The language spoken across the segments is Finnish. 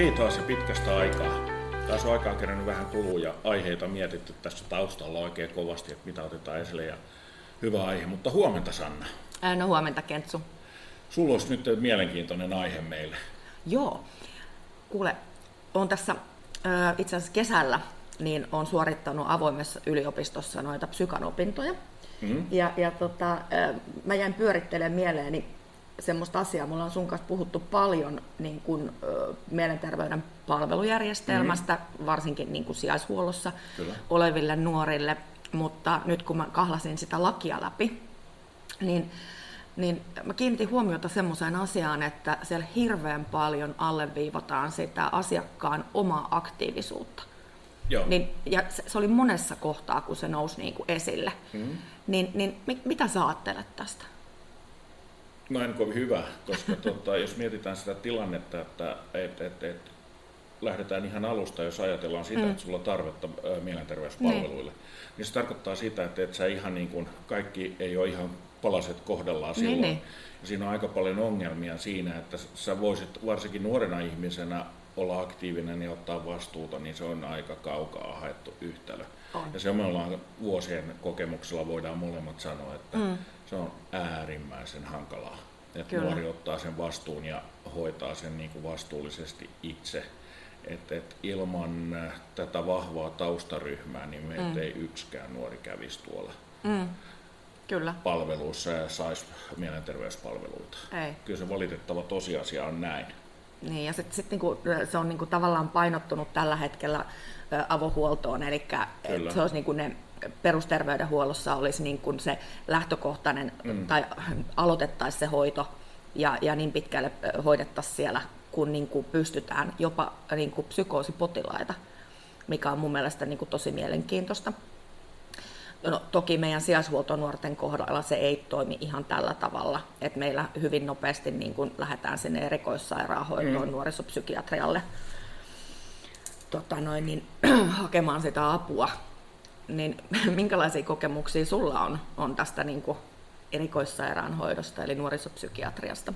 hei taas ja pitkästä aikaa. Taas on aikaa kerännyt vähän kuluu ja aiheita mietitty tässä taustalla oikein kovasti, että mitä otetaan esille ja hyvä aihe. Mutta huomenta Sanna. Ää, No huomenta Kentsu. Sulla olisi nyt mielenkiintoinen aihe meille. Joo. Kuule, on tässä itse asiassa kesällä niin on suorittanut avoimessa yliopistossa noita psykanopintoja. Mm? Ja, ja tota, mä jäin pyörittelemään mieleeni semmoista asiaa. Mulla on sun kanssa puhuttu paljon niin kuin, ö, mielenterveyden palvelujärjestelmästä, mm. varsinkin niin kuin sijaishuollossa Kyllä. oleville nuorille. Mutta nyt kun mä kahlasin sitä lakia läpi, niin, niin mä kiinnitin huomiota semmoiseen asiaan, että siellä hirveän paljon alleviivataan sitä asiakkaan omaa aktiivisuutta. Joo. Niin, ja se, se oli monessa kohtaa, kun se nousi niin kuin esille. Mm. Niin, niin mit, mitä sä ajattelet tästä? En kovin hyvä, koska tota, jos mietitään sitä tilannetta, että et, et, et, lähdetään ihan alusta, jos ajatellaan sitä, mm. että sulla on tarvetta ö, mielenterveyspalveluille, niin. niin se tarkoittaa sitä, että et sä ihan niin kuin, kaikki ei ole ihan palaset kohdallaan Niin, silloin. niin. Ja siinä on aika paljon ongelmia siinä, että sä voisit varsinkin nuorena ihmisenä olla aktiivinen ja ottaa vastuuta, niin se on aika kaukaa haettu yhtälö. On. Ja se me ollaan vuosien kokemuksella voidaan molemmat sanoa, että Mm. se on äärimmäisen hankalaa. Että Kyllä. nuori ottaa sen vastuun ja hoitaa sen niin kuin vastuullisesti itse. Et, et ilman äh, tätä vahvaa taustaryhmää, niin meitä Mm. ei yksikään nuori kävisi tuolla Mm. Kyllä, palveluissa ja saisi mielenterveyspalveluita. ei. Kyllä se valitettava tosiasia on näin. Niin, ja sitten sit niinku, se on niinku tavallaan painottunut tällä hetkellä avohuoltoon, eli se olisi niinku ne perusterveydenhuollossa olisi niinku se lähtökohtainen, Mm. tai aloitettaisiin se hoito ja, ja niin pitkälle hoidettaisiin siellä, kun niinku pystytään jopa niinku psykoosipotilaita, mikä on mun mielestä niinku tosi mielenkiintoista. No, toki meidän sijaishuoltonuorten kohdalla se ei toimi ihan tällä tavalla, että meillä hyvin nopeasti niin kun lähdetään sinne erikoissairaanhoitoon Mm. nuorisopsykiatrialle tota noin, niin, hakemaan sitä apua. Niin minkälaisia kokemuksia sulla on, on tästä niin kuin erikoissairaanhoidosta eli nuorisopsykiatriasta?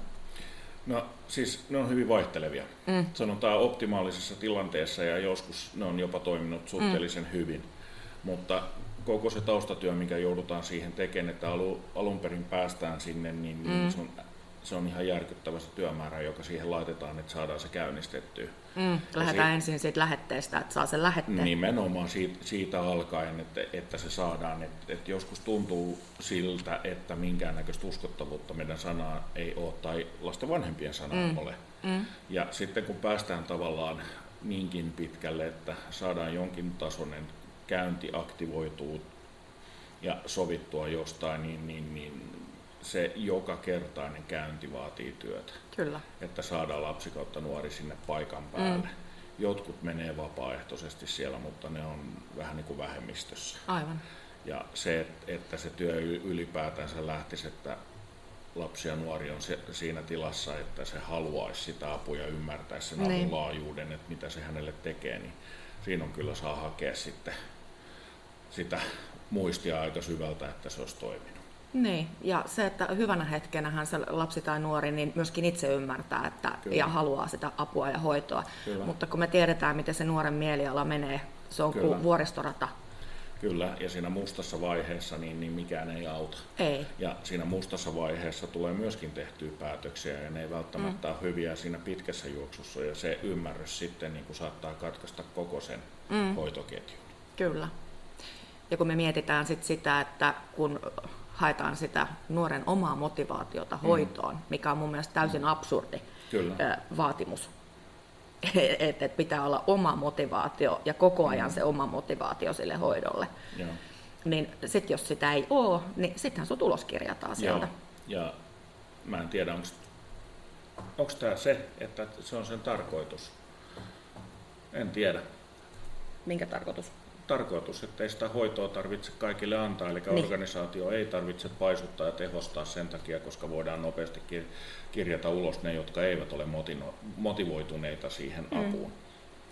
No siis ne on hyvin vaihtelevia. Mm. Sanotaan optimaalisessa tilanteessa ja joskus ne on jopa toiminut suhteellisen mm. hyvin. Mutta koko se taustatyö, mikä joudutaan siihen tekemään, että alu, alun perin päästään sinne, niin, niin Mm. se, on, se on ihan järkyttävä se työmäärä, joka siihen laitetaan, että saadaan se käynnistettyä. Mm. Lähdetään si- ensin siitä lähetteestä, että saa sen lähetteen. Nimenomaan siitä, siitä alkaen, että, että se saadaan. Että, että joskus tuntuu siltä, että minkäännäköistä uskottavuutta meidän sanaa ei ole tai lasten vanhempien sanaa Mm. ole. Mm. Ja sitten kun päästään tavallaan niinkin pitkälle, että saadaan jonkin tasoinen käynti aktivoituu ja sovittua jostain, niin, niin, niin se joka kertainen käynti vaatii työtä Kyllä. että saadaan lapsi kautta nuori sinne paikan päälle. Mm. Jotkut menee vapaaehtoisesti siellä, mutta ne on vähän niin kuin vähemmistössä. Aivan. Ja se, et- että se työ ylipäätänsä lähtisi, että lapsi ja nuori on se, siinä tilassa, että se haluaisi sitä apua ja ymmärtäisi sen avun Niin. laajuuden, että mitä se hänelle tekee, niin siinä on kyllä saa hakea sitten sitä muistia aika syvältä, että se olisi toiminut. Niin, ja se, että hyvänä hetkenähän se lapsi tai nuori niin myöskin itse ymmärtää että, Kyllä. ja haluaa sitä apua ja hoitoa. Kyllä. Mutta kun me tiedetään, miten se nuoren mieliala menee, se on Kyllä. kuin vuoristorata. Kyllä, ja siinä mustassa vaiheessa niin, niin mikään ei auta. Ei. Ja siinä mustassa vaiheessa tulee myöskin tehtyä päätöksiä ja ne ei välttämättä mm. ole hyviä siinä pitkässä juoksussa ja se ymmärrys sitten niin kuin saattaa katkaista koko sen mm. hoitoketjun. Kyllä. Ja kun me mietitään sit sitä, että kun haetaan sitä nuoren omaa motivaatiota hoitoon, mikä on mun mielestä täysin absurdi Kyllä. vaatimus, että et pitää olla oma motivaatio ja koko ajan se oma motivaatio sille hoidolle, Joo. niin sitten jos sitä ei ole, niin sittenhän sut uloskirjataan sieltä. Joo. Ja mä en tiedä, onko tämä se, että se on sen tarkoitus. En tiedä. Minkä tarkoitus? Tarkoitus, että ei sitä hoitoa tarvitse kaikille antaa, eli Niin. organisaatio ei tarvitse paisuttaa ja tehostaa sen takia, koska voidaan nopeasti kir- kirjata ulos ne, jotka eivät ole motivoituneita siihen apuun.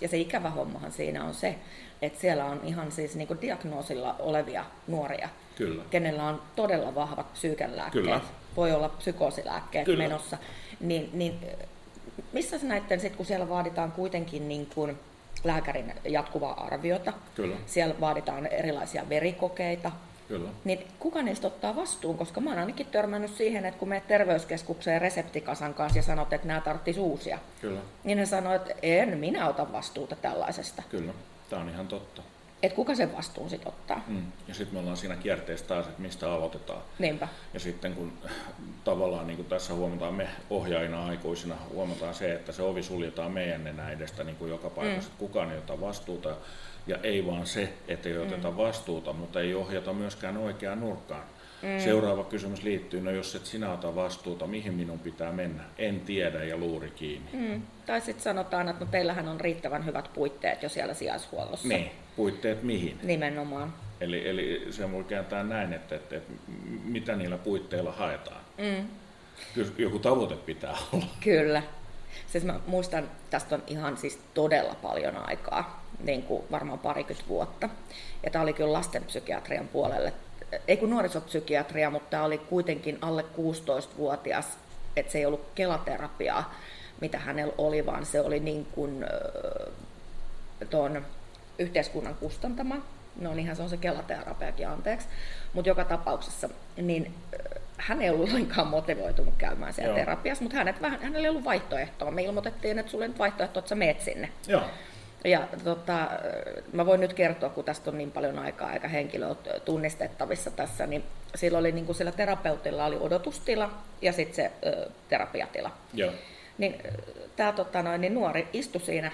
Ja se ikävä hommahan siinä on se, että siellä on ihan siis niinku diagnoosilla olevia nuoria, Kyllä. kenellä on todella vahvat psyykelääkkeet, Kyllä. voi olla psykoosilääkkeet Kyllä. menossa, niin, niin missä näiden, sit, kun siellä vaaditaan kuitenkin niin kuin lääkärin jatkuvaa arviota, Kyllä. siellä vaaditaan erilaisia verikokeita, Kyllä. niin kuka niistä ottaa vastuun? Koska mä oon ainakin törmännyt siihen, että kun menet terveyskeskukseen reseptikasan kanssa ja sanot, että nämä tarvitsisi uusia, Kyllä. niin ne sanoo, että en minä ota vastuuta tällaisesta. Kyllä. Tämä on ihan totta. Että kuka sen vastuun sitten ottaa? Mm. Ja sitten me ollaan siinä kierteessä taas, että mistä aloitetaan. Niinpä. Ja sitten kun tavallaan niin kuin tässä huomataan me ohjaajina aikuisina, huomataan se, että se ovi suljetaan meidän nenä edestä niin kuin joka paikassa, mm. kukaan ei ota vastuuta. Ja ei vaan se, että ei oteta mm. vastuuta, mutta ei ohjata myöskään oikeaan nurkkaan. Mm. Seuraava kysymys liittyy, no jos et sinä ota vastuuta, mihin minun pitää mennä? En tiedä ja luuri kiinni. Mm. Tai sitten sanotaan, että no teillähän on riittävän hyvät puitteet jo siellä sijaishuollossa. Niin, puitteet mihin? Nimenomaan. Eli, eli se voi kääntää näin, että, että, että mitä niillä puitteilla haetaan. Mm. Joku tavoite pitää olla. Kyllä. Siis mä muistan, tästä on ihan siis todella paljon aikaa, niin kuin varmaan parikymmentä vuotta. Ja tämä oli kyllä lastenpsykiatrian puolelle, ei kun nuorisopsykiatria, mutta tämä oli kuitenkin alle 16-vuotias, että se ei ollut kelaterapiaa, mitä hänellä oli, vaan se oli niin kuin tuon yhteiskunnan kustantama. No niinhän se on se kelaterapiakin, anteeksi. Mutta joka tapauksessa, niin hän ei ollut lainkaan motivoitunut käymään siellä Joo. terapiassa, mutta hänet vähän, hänellä ei ollut vaihtoehtoa. Me ilmoitettiin, että sulla ei nyt vaihtoehto, että sä meet sinne. Joo. Ja tota, mä voin nyt kertoa, kun tästä on niin paljon aikaa eikä henkilö ole tunnistettavissa tässä, niin sillä oli niin kuin sillä terapeutilla oli odotustila ja sitten se ö, terapiatila. Joo. Niin tämä tota, noin, niin nuori istui siinä,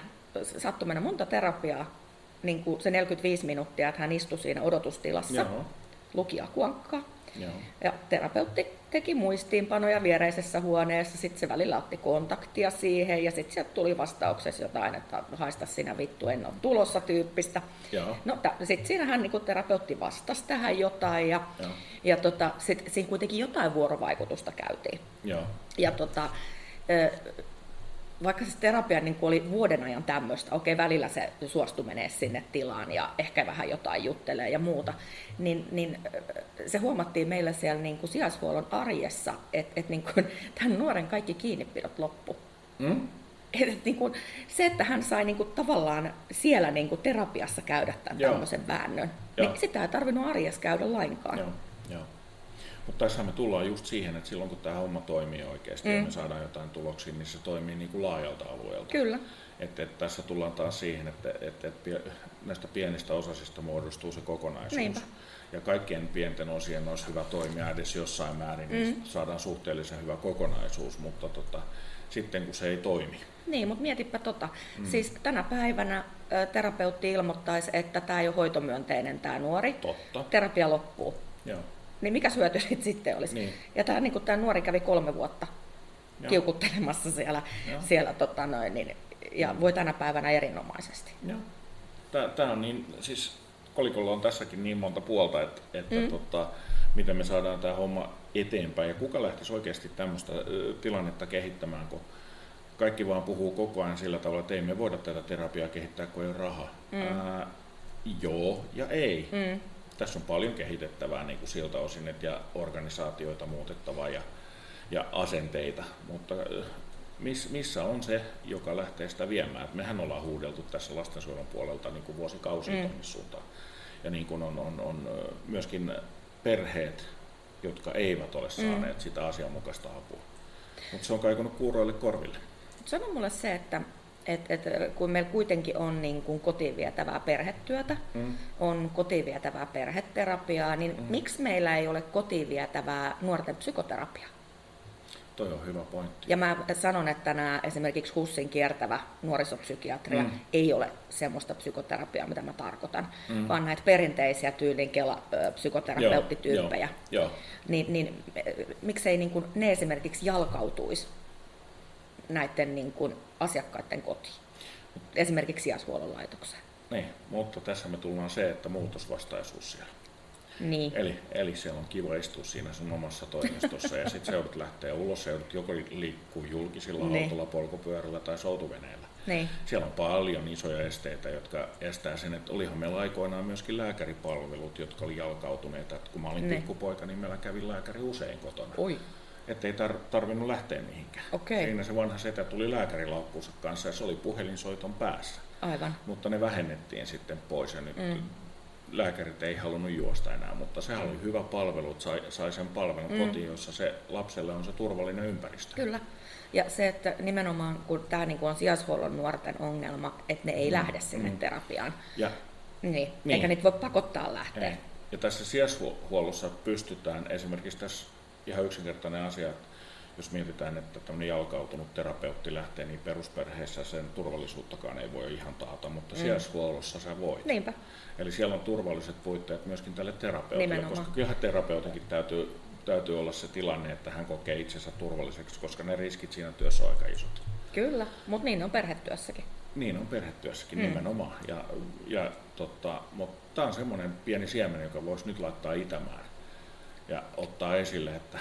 sattui mennä monta terapiaa, niin kuin se 45 minuuttia, että hän istui siinä odotustilassa, Joo. luki akuankkaa Joo. ja terapeutti teki muistiinpanoja viereisessä huoneessa, sitten se välillä otti kontaktia siihen ja sitten sieltä tuli vastauksessa jotain, että haista sinä vittu, en ole tulossa tyyppistä. Joo. No sitten siinähän niin terapeutti vastasi tähän jotain ja, Joo. ja tota, sit, siinä kuitenkin jotain vuorovaikutusta käytiin. Joo. Ja tota, vaikka se terapia niin oli vuoden ajan tämmöistä, okei välillä se suostui menee sinne tilaan ja ehkä vähän jotain juttelee ja muuta, niin, niin se huomattiin meillä siellä niin kuin sijaishuollon arjessa, että et niin kuin, tämän nuoren kaikki kiinnipidot loppu. Mm? Et, et niin kuin, se, että hän sai niin kuin, tavallaan siellä niin kuin, terapiassa käydä tämän Joo. tämmöisen väännön, Joo. niin sitä ei tarvinnut arjessa käydä lainkaan. Joo. Mutta tässä me tullaan just siihen, että silloin kun tämä homma toimii oikeasti mm. ja me saadaan jotain tuloksia, niin se toimii niin kuin laajalta alueelta. Kyllä. Et, et tässä tullaan taas siihen, että et, et näistä pienistä osasista muodostuu se kokonaisuus. Niinpä. Ja kaikkien pienten osien olisi hyvä toimia edes jossain määrin, niin mm. saadaan suhteellisen hyvä kokonaisuus, mutta tota, sitten kun se ei toimi. Niin, mutta mietipä tota. Mm. Siis tänä päivänä terapeutti ilmoittaisi, että tämä ei ole hoitomyönteinen tämä nuori. Totta. Terapia loppuu. Joo. Niin mikä hyöty sit sitten olisi? Niin. Ja tämä niin tämä nuori kävi kolme vuotta Joo. kiukuttelemassa siellä, Joo. siellä tota noin, niin, ja voi tänä päivänä erinomaisesti. Tämä on niin, siis kolikolla on tässäkin niin monta puolta, että, että mm. tota, miten me saadaan tämä homma eteenpäin ja kuka lähtisi oikeasti tämmöistä tilannetta kehittämään, kun kaikki vaan puhuu koko ajan sillä tavalla, että ei me voida tätä terapiaa kehittää, kun ei ole rahaa. Mm. Ää, joo ja ei. Mm. Tässä on paljon kehitettävää niin kuin siltä osin, että ja organisaatioita muutettavaa ja, ja asenteita, mutta ö, miss, missä on se, joka lähtee sitä viemään? Et mehän ollaan huudeltu tässä lastensuojelun puolelta niin kuin vuosikausia mm. tuonne suuntaan. Ja niin kuin on, on, on ö, myöskin perheet, jotka eivät ole saaneet mm. sitä asianmukaista apua. Mutta se on kaikunut kuuroille korville. Sano mulle se, että et, et, kun meillä kuitenkin on niin kuin kotiin vietävää perhetyötä, Mm. on kotiin vietävää perheterapiaa, niin mm. miksi meillä ei ole kotiin vietävää nuorten psykoterapiaa? Toi on hyvä pointti. Ja mä sanon, että nämä esimerkiksi HUSin kiertävä nuorisopsykiatria Mm. ei ole semmoista psykoterapiaa, mitä mä tarkoitan, mm. vaan näitä perinteisiä tyylin kela psykoterapeuttityyppejä. Joo, joo. Niin, niin miksei niin kuin ne esimerkiksi jalkautuisi näiden niin kuin asiakkaiden kotiin, esimerkiksi sijaishuollon laitokseen. Niin, mutta tässä me tullaan se, että muutosvastaisuus siellä. Niin. Eli, eli siellä on kiva istua siinä sun omassa toimistossa ja sitten se joudut lähteä ulos, se joudut joko liikkuu julkisilla Niin. autolla, polkupyörällä tai soutuveneellä. Niin. Siellä on paljon isoja esteitä, jotka estää sen, että olihan meillä aikoinaan myöskin lääkäripalvelut, jotka oli jalkautuneita. Et kun mä olin Niin. pikkupoika, niin meillä kävi lääkäri usein kotona. Oi. Että ei tar- tarvinnut lähteä mihinkään. Okei. Siinä se vanha setä tuli lääkärilaukkuunsa kanssa ja se oli puhelinsoiton päässä. Aivan. Mutta ne vähennettiin sitten pois ja nyt mm. lääkärit ei halunnut juosta enää, mutta se oli hyvä palvelu, että sai, sai sen palvelun mm. kotiin, jossa se lapselle on se turvallinen ympäristö. Kyllä. Ja se, että nimenomaan kun tämä niin on sijaishuollon nuorten ongelma, että ne ei mm. lähde sinne mm. terapiaan. Ja, niin. niin. Eikä niitä voi pakottaa lähteä. Ei. Ja tässä sijaishuollossa pystytään esimerkiksi tässä ihan yksinkertainen asia, että jos mietitään, että tämmöinen jalkautunut terapeutti lähtee, niin perusperheessä sen turvallisuuttakaan ei voi ihan taata, mutta mm. sijaishuollossa sä voit. Niinpä. Eli siellä on turvalliset puitteet myöskin tälle terapeutille, Nimenomaan. koska kyllähän terapeutinkin täytyy, täytyy olla se tilanne, että hän kokee itsensä turvalliseksi, koska ne riskit siinä työssä on aika isot. Kyllä, mutta niin on perhetyössäkin. Niin on perhetyössäkin mm. nimenomaan. Ja, ja totta, mutta tämä on semmoinen pieni siemen, joka voisi nyt laittaa Itämään ja ottaa esille, että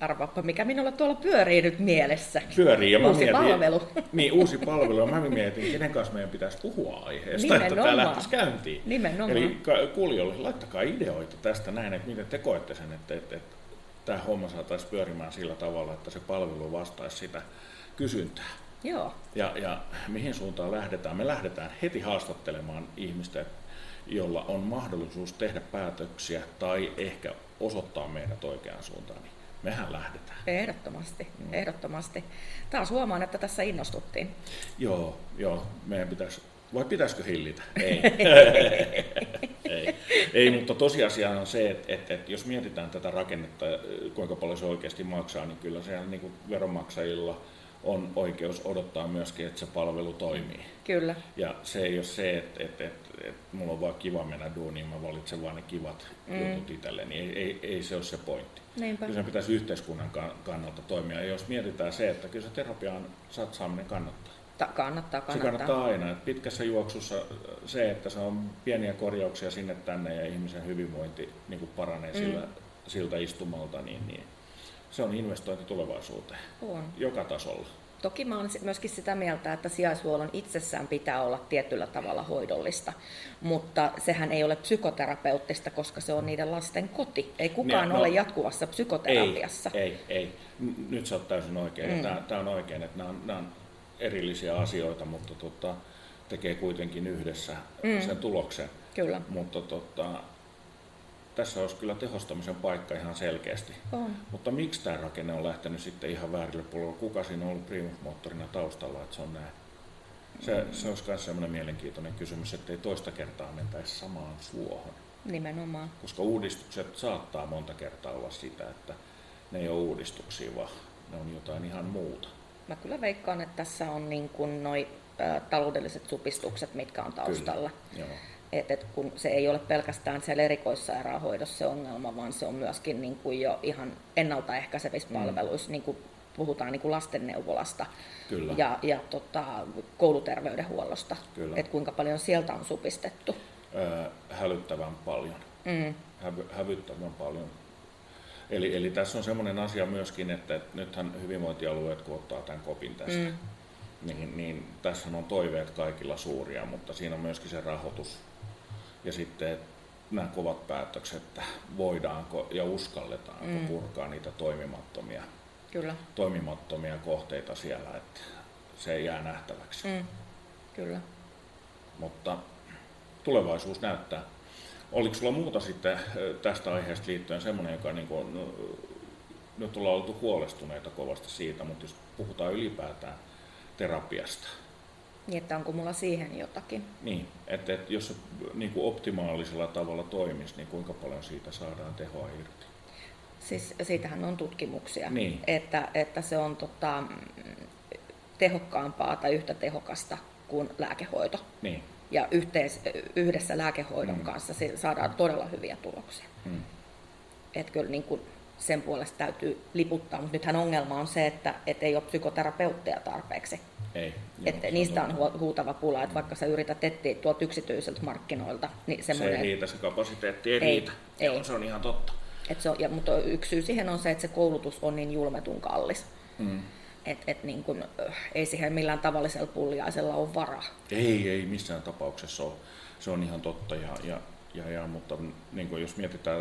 Arvaappa, mikä minulla tuolla pyörii nyt mielessä. Pyörii. Ja uusi mietin, palvelu. Niin, uusi palvelu. Ja mä mietin, kenen kanssa meidän pitäisi puhua aiheesta, Nimenomaan. että tämä lähtisi käyntiin. Nimenomaan. Eli kuulijoille, laittakaa ideoita tästä näin, että miten te koette sen, että, että, että tämä homma saataisiin pyörimään sillä tavalla, että se palvelu vastaisi sitä kysyntää. Joo. Ja, ja mihin suuntaan lähdetään? Me lähdetään heti haastattelemaan ihmistä, jolla on mahdollisuus tehdä päätöksiä tai ehkä osoittaa meidät oikeaan suuntaan. Niin mehän lähdetään. Ehdottomasti, mm. ehdottomasti. Taas huomaan, että tässä innostuttiin. Joo, joo, meidän pitäisi, vai pitäisikö hillitä? Ei. ei. ei, mutta tosiasia on se, että, että, että jos mietitään tätä rakennetta, kuinka paljon se oikeasti maksaa, niin kyllä siellä niin veronmaksajilla on oikeus odottaa myöskin, että se palvelu toimii. Kyllä. Ja se ei ole se, että, että, että, että mulla on vaan kiva mennä duuniin, mä valitsen vaan ne kivat mm. jutut itselleni. Ei, ei, ei se ole se pointti. Niinpä. Kyllä se pitäisi yhteiskunnan kannalta toimia. Ja jos mietitään se, että kyllä se terapiaan satsaaminen kannattaa. Ta- kannattaa, kannattaa. Se kannattaa aina. Että pitkässä juoksussa se, että se on pieniä korjauksia sinne tänne ja ihmisen hyvinvointi niin kuin paranee mm. sillä, siltä istumalta, niin, niin se on investointi tulevaisuuteen. On. Joka tasolla. Toki mä olen myöskin sitä mieltä, että sijaishuollon itsessään pitää olla tietyllä tavalla hoidollista, mutta sehän ei ole psykoterapeuttista, koska se on niiden lasten koti. Ei kukaan no, ole jatkuvassa psykoterapiassa. Ei, ei, ei. Nyt sä oot täysin oikein. Mm. Tämä, tämä on oikein, että nämä on, nämä on erillisiä asioita, mutta tota, tekee kuitenkin yhdessä mm. sen tuloksen. Kyllä. Mutta tota, tässä olisi kyllä tehostamisen paikka ihan selkeästi. On. Mutta miksi tämä rakenne on lähtenyt sitten ihan väärille puolelle? Kuka siinä on ollut primusmoottorina taustalla, että se on näin? Se, mm. se olisi myös sellainen mielenkiintoinen kysymys, että ei toista kertaa mentäisi samaan suohon. Nimenomaan. Koska uudistukset saattaa monta kertaa olla sitä, että ne ei ole uudistuksia, vaan ne on jotain ihan muuta. Mä kyllä veikkaan, että tässä on niin kuin noi, ä, taloudelliset supistukset, mitkä on taustalla. Kyllä, joo et, et kun se ei ole pelkästään siellä erikoissairaanhoidossa se ongelma, vaan se on myöskin niin kuin jo ihan ennaltaehkäisevissä mm. palveluissa, niin kuin puhutaan niin kuin lastenneuvolasta Kyllä. ja, ja tota, kouluterveydenhuollosta, että kuinka paljon sieltä on supistettu. Öö, hälyttävän paljon. Mm. Hävy, hävyttävän paljon. Eli, eli tässä on sellainen asia myöskin, että, että nythän hyvinvointialueet kun ottaa tämän kopin tästä, mm. niin, niin tässä on toiveet kaikilla suuria, mutta siinä on myöskin se rahoitus ja sitten nämä kovat päätökset, että voidaanko ja uskalletaanko mm. purkaa niitä toimimattomia, Kyllä. toimimattomia kohteita siellä, että se jää nähtäväksi. Mm. Kyllä. Mutta tulevaisuus näyttää. Oliko sulla muuta sitten tästä aiheesta liittyen semmoinen, joka niin kuin, no, nyt ollaan oltu huolestuneita kovasti siitä, mutta jos puhutaan ylipäätään terapiasta, niin, että onko mulla siihen jotakin. Niin, että, että jos se niin kuin optimaalisella tavalla toimisi, niin kuinka paljon siitä saadaan tehoa irti? Siis siitähän on tutkimuksia, niin. että, että se on tota, tehokkaampaa tai yhtä tehokasta kuin lääkehoito. Niin. Ja yhteis, yhdessä lääkehoidon mm. kanssa saadaan todella hyviä tuloksia. Mm. Että kyllä niin kuin sen puolesta täytyy liputtaa, mutta nythän ongelma on se, että et ei ole psykoterapeutteja tarpeeksi. Ei, että niistä on huutava pula, että vaikka sä yrität etsiä tuolta yksityiseltä markkinoilta, niin semmoinen... Se ei riitä, se kapasiteetti ei, ei riitä. Ei. Joo, se on ihan totta. Et se on, ja, mutta yksi syy siihen on se, että se koulutus on niin julmetun kallis. Mm. Et, et niin kun, ei siihen millään tavallisella pulliaisella ole varaa. Ei, ei missään tapauksessa ole. Se on ihan totta. Ja, ja, ja, ja mutta niin jos mietitään,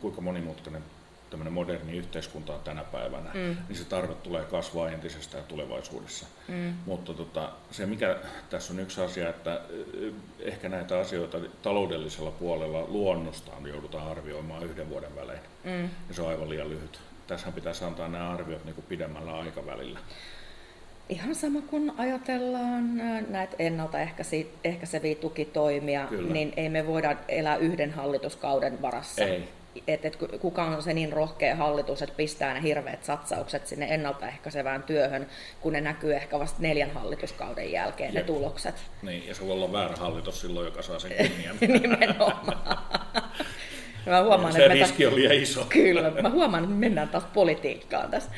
kuinka monimutkainen tämmöinen moderni yhteiskunta on tänä päivänä, mm. niin se tarve tulee kasvaa entisestään tulevaisuudessa. Mm. Mutta tota, se mikä tässä on yksi asia, että ehkä näitä asioita taloudellisella puolella luonnostaan joudutaan arvioimaan yhden vuoden välein. Mm. Ja se on aivan liian lyhyt. Tässä pitäisi antaa nämä arviot niin kuin pidemmällä aikavälillä. Ihan sama kun ajatellaan näitä ennaltaehkäiseviä tukitoimia, Kyllä. niin ei me voida elää yhden hallituskauden varassa. Ei että et kuka on se niin rohkea hallitus, että pistää ne hirveät satsaukset sinne ennaltaehkäisevään työhön, kun ne näkyy ehkä vasta neljän hallituskauden jälkeen Jep. ne tulokset. Niin, ja se voi olla väärä hallitus silloin, joka saa sen kunnian. Nimenomaan. Mä huomaan, se että riski taas... on liian iso. Kyllä, mä huomaan, että me mennään taas politiikkaan tässä.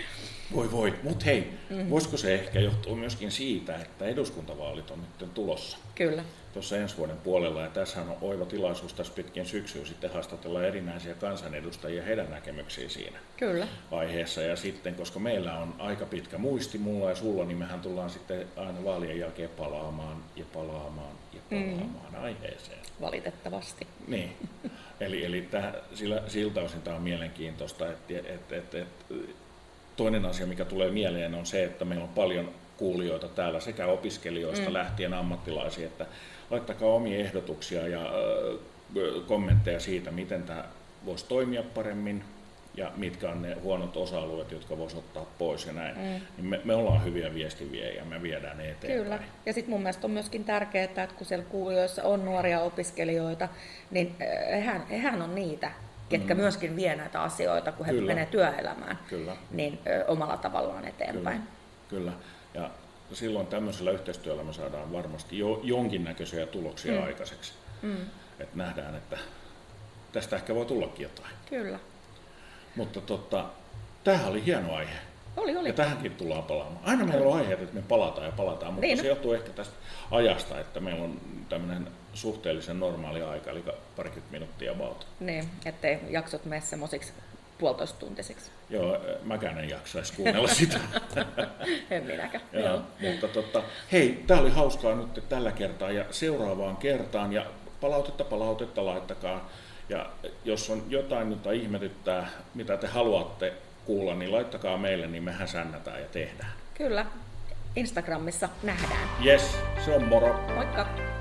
Voi voi, mutta hei, mm. voisiko se ehkä johtua myöskin siitä, että eduskuntavaalit on nyt tulossa? Kyllä. Tuossa ensi vuoden puolella, ja tässä on oiva tilaisuus tässä pitkin syksyä sitten haastatella erinäisiä kansanedustajia heidän näkemyksiä siinä Kyllä. aiheessa. Ja sitten, koska meillä on aika pitkä muisti mulla ja sulla, niin mehän tullaan sitten aina vaalien jälkeen palaamaan ja palaamaan ja mm. palaamaan mm. aiheeseen. Valitettavasti. Niin. Eli, eli täh, sillä, siltä osin tämä on mielenkiintoista, että et, et, et, toinen asia, mikä tulee mieleen, on se, että meillä on paljon kuulijoita täällä sekä opiskelijoista mm. lähtien ammattilaisia, että laittakaa omia ehdotuksia ja kommentteja siitä, miten tämä voisi toimia paremmin ja mitkä on ne huonot osa-alueet, jotka voisi ottaa pois ja näin. Mm. Niin me, me ollaan hyviä viestiviejä ja me viedään ne eteenpäin. Kyllä. Ja sitten mun mielestä on myöskin tärkeää, että kun siellä kuulijoissa on nuoria opiskelijoita, niin hehän, hehän on niitä, ketkä mm. myöskin vie näitä asioita, kun he Kyllä. menee työelämään, Kyllä. niin ö, omalla tavallaan eteenpäin. Kyllä. Kyllä. Ja silloin tämmöisellä yhteistyöllä me saadaan varmasti jo jonkinnäköisiä tuloksia mm. aikaiseksi. Mm. Että nähdään, että tästä ehkä voi tullakin jotain. Kyllä. Mutta tota, tämähän oli hieno aihe. Oli, oli. Ja tähänkin tullaan palaamaan. Aina meillä on aiheet, että me palataan ja palataan, mutta niin. se johtuu ehkä tästä ajasta, että meillä on tämmöinen suhteellisen normaali aika, eli parikymmentä minuuttia about. Niin, ettei jaksot mene semmoisiksi puolitoista tuntisiksi. Joo, mäkään en jaksaisi kuunnella sitä. en minäkään. Joo, Joo. Mutta totta, hei, tämä oli hauskaa nyt tällä kertaa ja seuraavaan kertaan ja palautetta palautetta laittakaa. Ja jos on jotain, jota ihmetyttää, mitä te haluatte kuulla, niin laittakaa meille, niin mehän sännätään ja tehdään. Kyllä. Instagramissa nähdään. Yes, se on moro. Moikka!